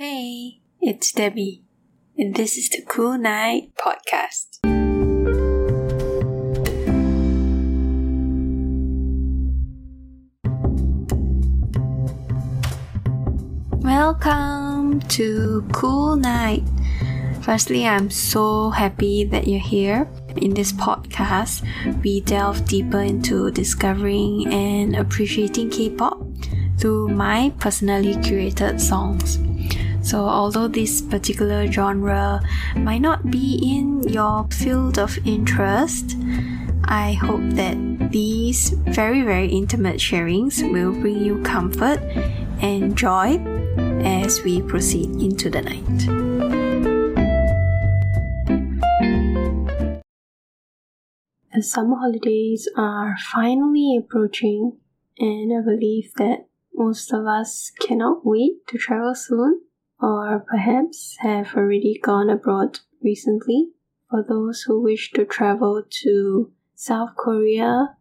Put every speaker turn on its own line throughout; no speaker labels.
Hey, it's Debbie, and this is the Cool Night Podcast. Welcome to Cool Night. Firstly, I'm so happy that you're here. In this podcast, we delve deeper into discovering and appreciating K pop through my personally curated songs. So, although this particular genre might not be in your field of interest, I hope that these very, very intimate sharings will bring you comfort and joy as we proceed into the night. The summer holidays are finally approaching, and I believe that most of us cannot wait to travel soon, or perhaps have already gone abroad recently. For those who wish to travel to South Korea,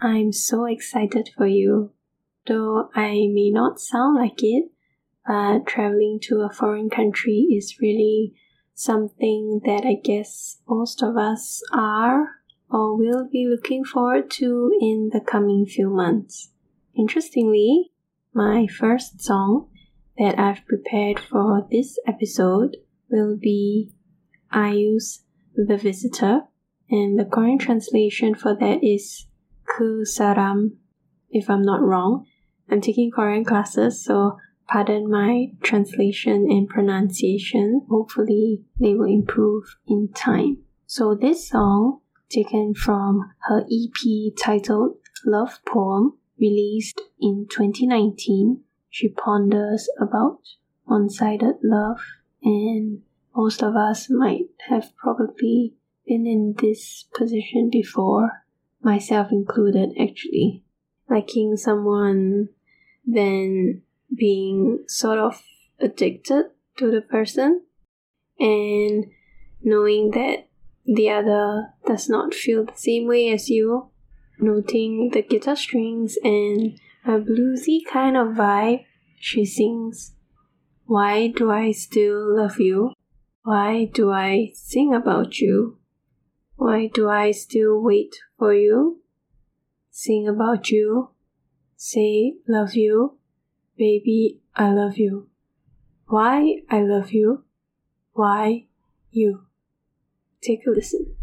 I'm so excited for you. Though I may not sound like it, but traveling to a foreign country is really something that I guess most of us are or will be looking forward to in the coming few months. Interestingly, my first song that I've prepared for this episode will be IU's The Visitor, and the Korean translation for that is Ku Saram, if I'm not wrong. I'm taking Korean classes, so pardon my translation and pronunciation. Hopefully, they will improve in time. So, this song, taken from her EP titled Love Poem, released in 2019, she ponders about one sided love, and most of us might have probably been in this position before, myself included, actually. Liking someone, then being sort of addicted to the person, and knowing that the other does not feel the same way as you noting the guitar strings and a bluesy kind of vibe, she sings, Why do I still love you? Why do I sing about you? Why do I still wait for you? Sing about you, say love you, baby, I love you. Why I love you? Why you? Take a listen.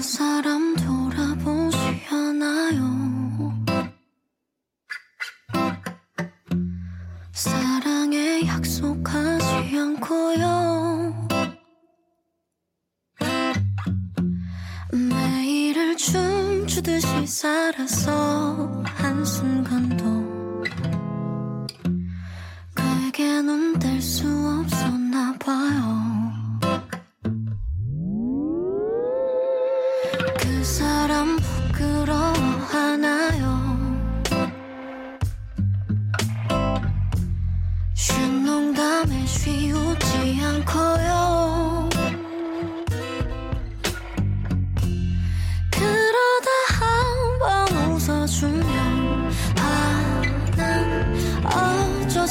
사람 돌아보지 않아요? 사랑에 약속하지 않고요. 매일을 춤추듯이 살아서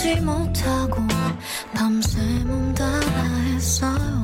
어쩌지 못하고 밤새 몸 따라 했어요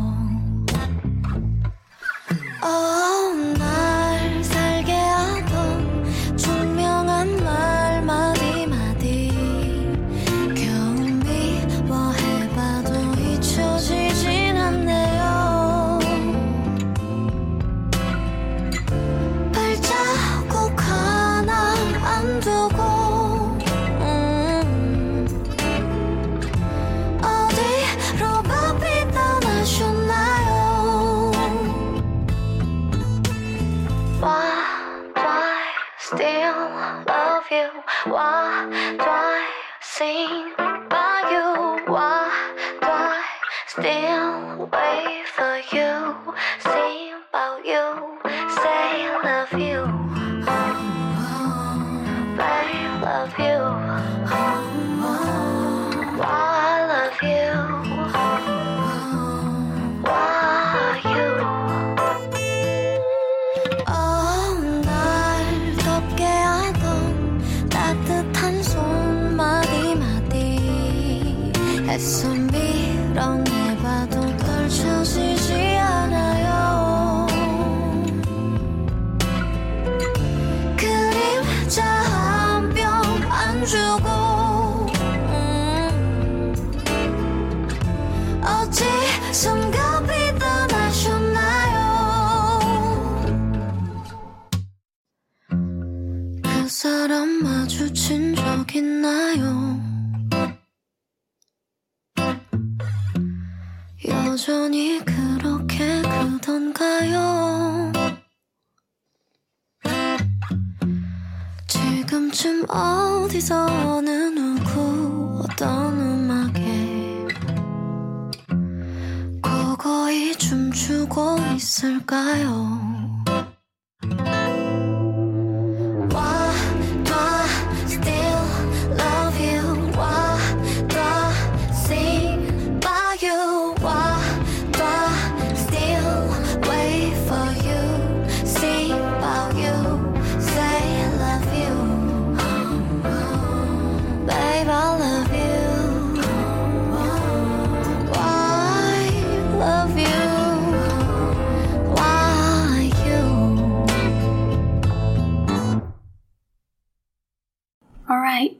still love you? Do I sing by you? Do I still 주고 음. 어찌 숨가비 떠나셨나요? 그 사람 마주친 적 있나요? 여전히 그렇게 크던가요 지금쯤 어디서 어느 누구 어떤 음악에 고거히 춤추고 있을까요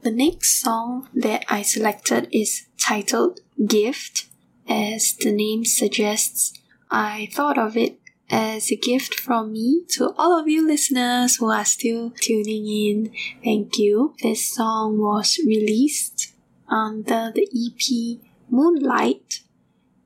the next song that I selected is titled Gift. As the name suggests, I thought of it as a gift from me to all of you listeners who are still tuning in. Thank you. This song was released under the EP Moonlight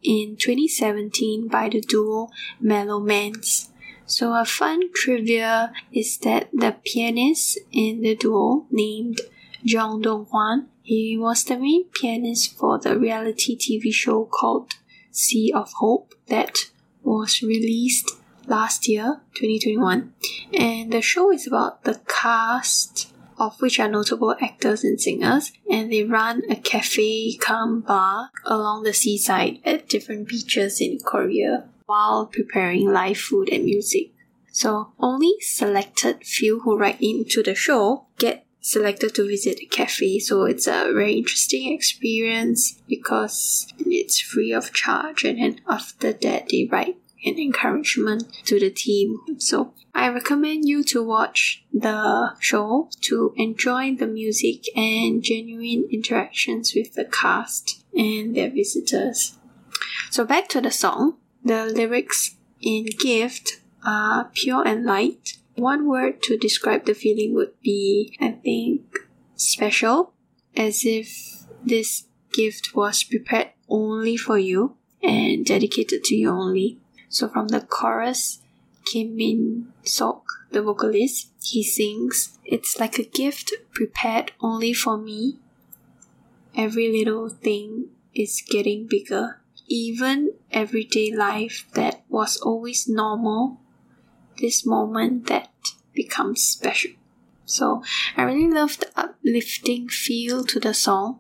in 2017 by the duo MeloMance. So a fun trivia is that the pianist in the duo named Jong Dong Hwan, he was the main pianist for the reality TV show called Sea of Hope that was released last year, 2021. And the show is about the cast of which are notable actors and singers, and they run a cafe come bar along the seaside at different beaches in Korea while preparing live food and music. So only selected few who write into the show get selected to visit the cafe. So it's a very interesting experience because it's free of charge and then after that they write an encouragement to the team. So I recommend you to watch the show to enjoy the music and genuine interactions with the cast and their visitors. So back to the song. The lyrics in Gift are pure and light. One word to describe the feeling would be, I think, special, as if this gift was prepared only for you and dedicated to you only. So from the chorus, Kim Min Sok, the vocalist, he sings, It's like a gift prepared only for me. Every little thing is getting bigger. Even everyday life that was always normal, this moment that becomes special. So I really love the uplifting feel to the song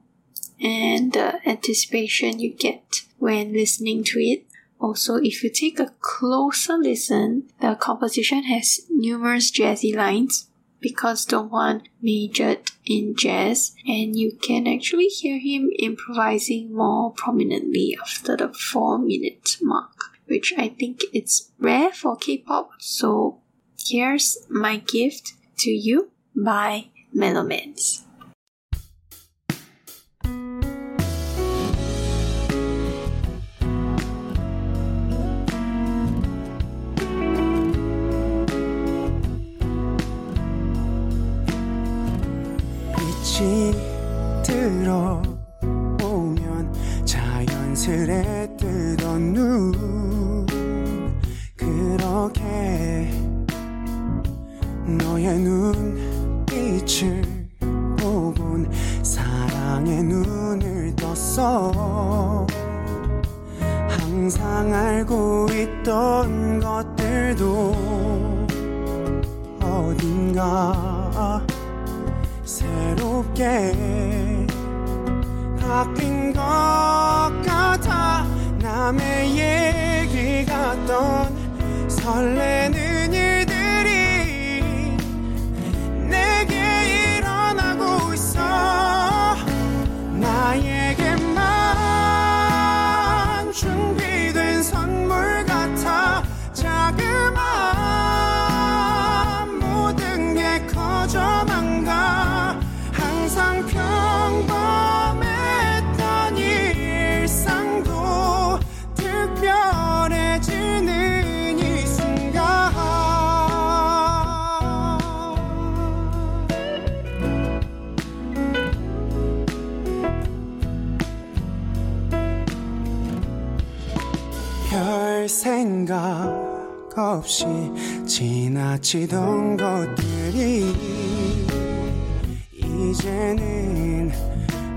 and the anticipation you get when listening to it. Also, if you take a closer listen, the composition has numerous jazzy lines because Donghwan majored in jazz and you can actually hear him improvising more prominently after the 4 minute mark, which I think it's rare for K-pop. So here's my gift to you by
MeloMance. 놓치던 것들이 이제는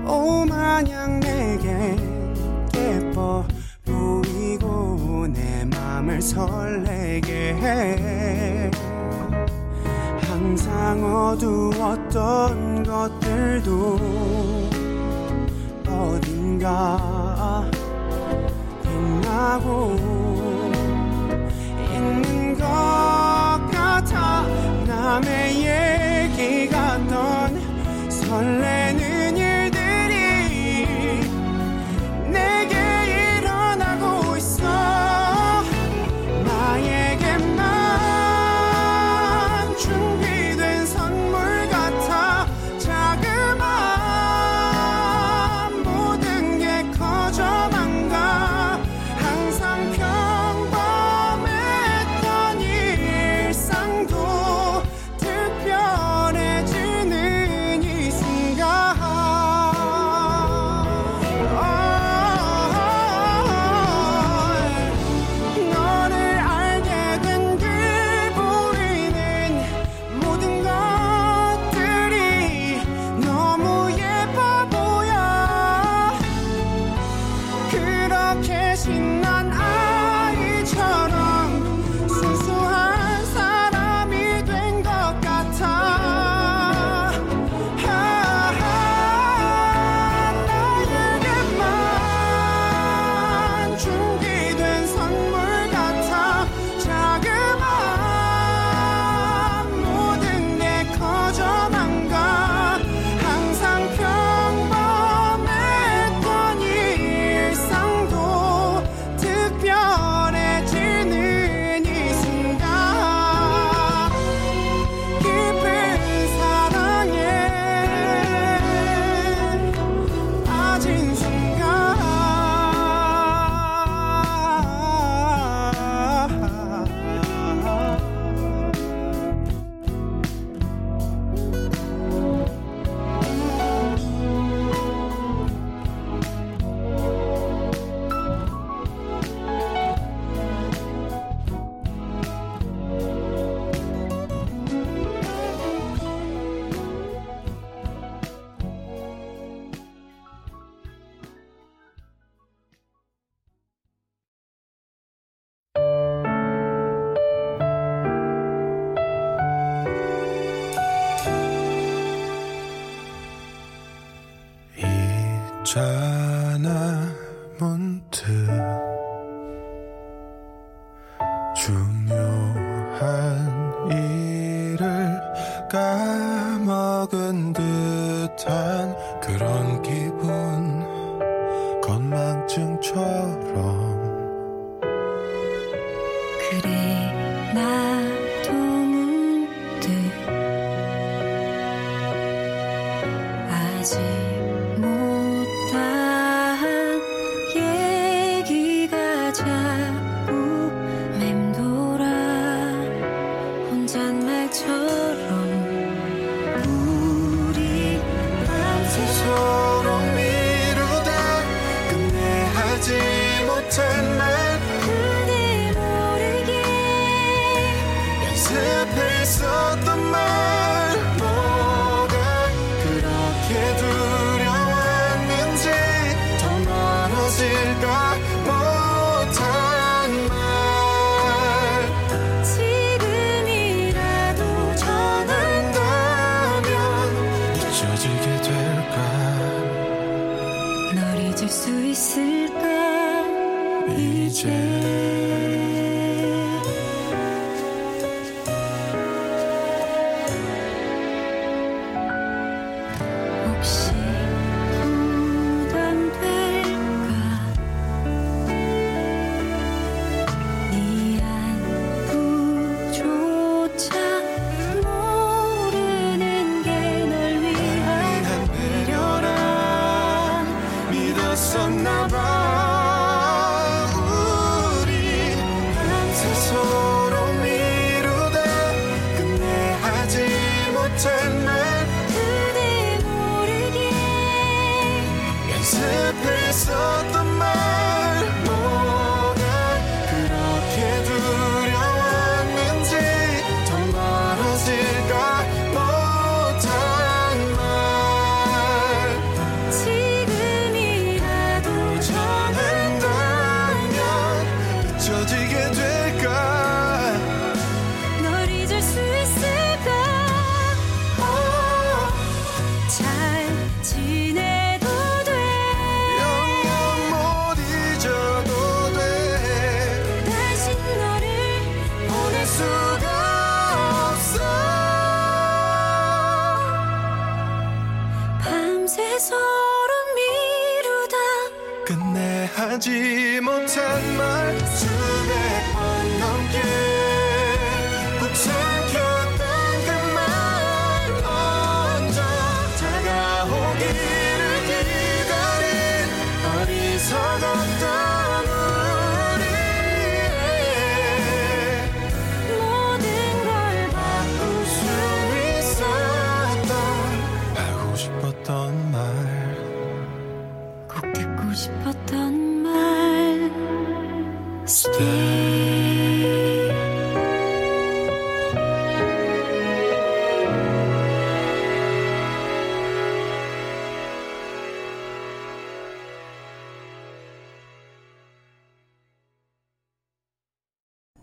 오마냥 내게 예뻐 보이고 내 맘을 설레게 해. 항상 어두웠던 것들도 어딘가 빛나고 있는 것. 밤에 얘기 같던 설레. 괜찮아
문득. 중요한 일을 까먹은 듯한 그런 기분. 건망증처럼.
그래.
끝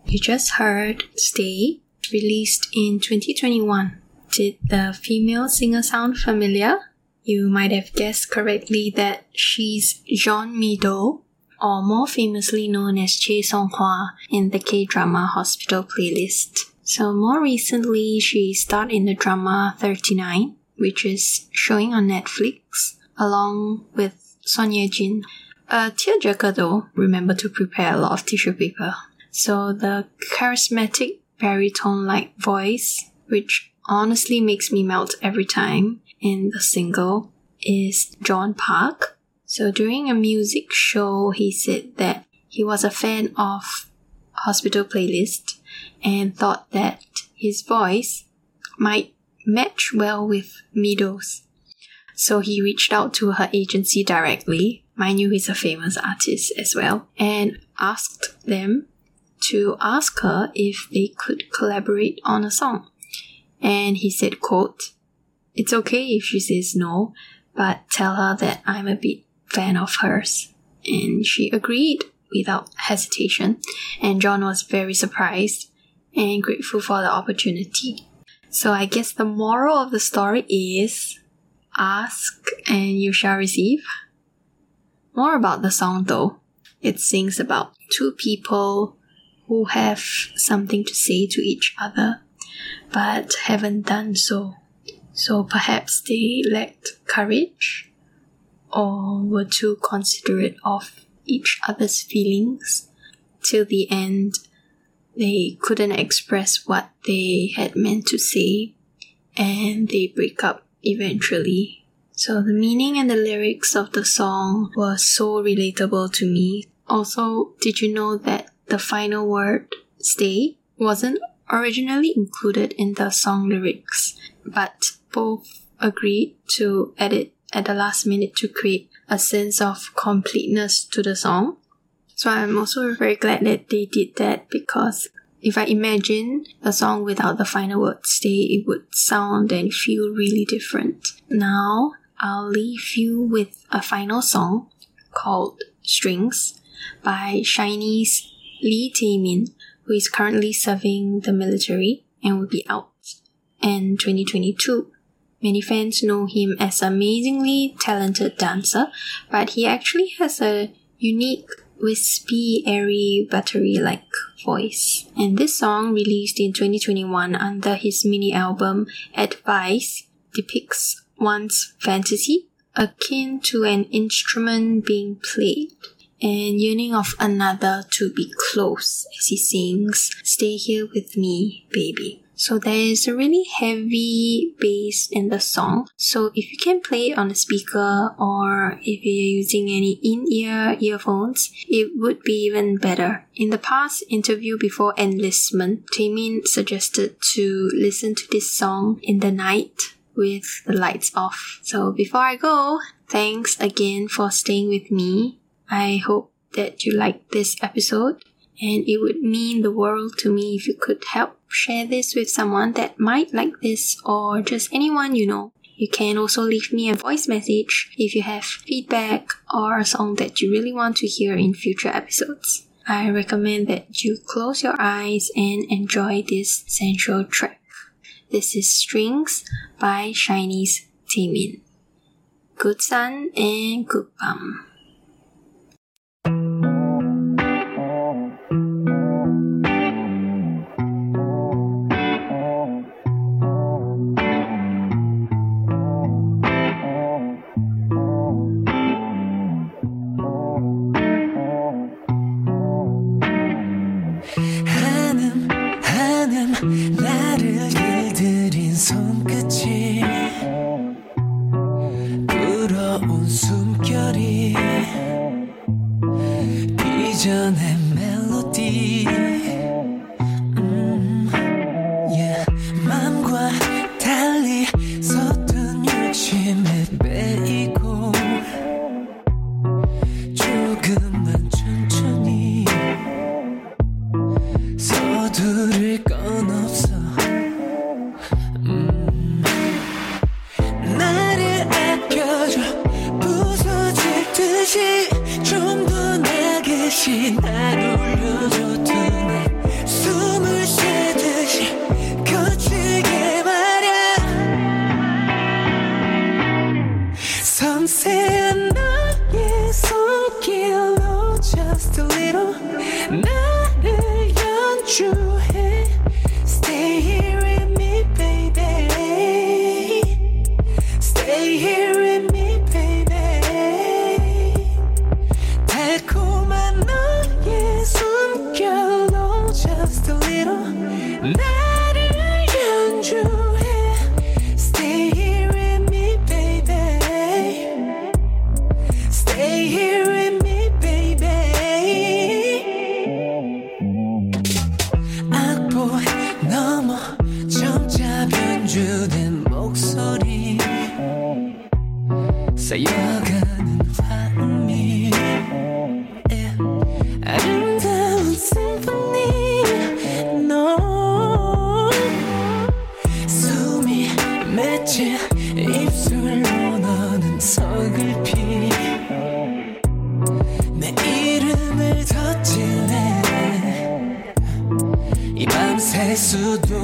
You just heard Stay, released in 2021. Did the female singer sound familiar? You might have guessed correctly that she's Jeon Mi-do, or more famously known as Chae Song-hwa in the K-drama Hospital playlist. So more recently, she starred in the drama 39, which is showing on Netflix, along with Son Ye-jin. A tearjerker though, remember to prepare a lot of tissue paper. So the charismatic baritone-like voice, which honestly makes me melt every time in the single, is John Park. So during a music show, he said that he was a fan of Hospital Playlist and thought that his voice might match well with Mido's. So he reached out to her agency directly. Mind you, he's a famous artist as well, and asked them to ask her if they could collaborate on a song. And he said, quote, It's okay if she says no, but tell her that I'm a big fan of hers. And she agreed without hesitation, and John was very surprised and grateful for the opportunity. So I guess the moral of the story is ask and you shall receive. More about the song though. It sings about two people who have something to say to each other but haven't done so. So perhaps they lacked courage or were too considerate of each other's feelings. Till the end, they couldn't express what they had meant to say and they break up eventually. So the meaning and the lyrics of the song were so relatable to me. Also, did you know that the final word, stay, wasn't originally included in the song lyrics, but both agreed to add it at the last minute to create a sense of completeness to the song. So I'm also very glad that they did that because if I imagine a song without the final word stay, it would sound and feel really different. Now I'll leave you with a final song called Strings by SHINee's Lee Tae-min, who is currently serving the military and will be out in 2022. Many fans know him as an amazingly talented dancer, but he actually has a unique, wispy, airy, buttery-like voice. And this song, released in 2021 under his mini album Advice, depicts one's fantasy akin to an instrument being played and yearning of another to be close as he sings, Stay here with me, baby. So there is a really heavy bass in the song. So if you can play it on a speaker or if you're using any in-ear earphones, it would be even better. In the past interview before enlistment, Taemin suggested to listen to this song in the night with the lights off. So before I go, thanks again for staying with me. I hope that you liked this episode and it would mean the world to me if you could help share this with someone that might like this or just anyone you know. You can also leave me a voice message if you have feedback or a song that you really want to hear in future episodes. I recommend that you close your eyes and enjoy this sensual track. This is Strings by SHINee's Taemin. Good sun and good bum.
제 입술로 너는 서글피 내 이름을 덧지네 이 밤새 수도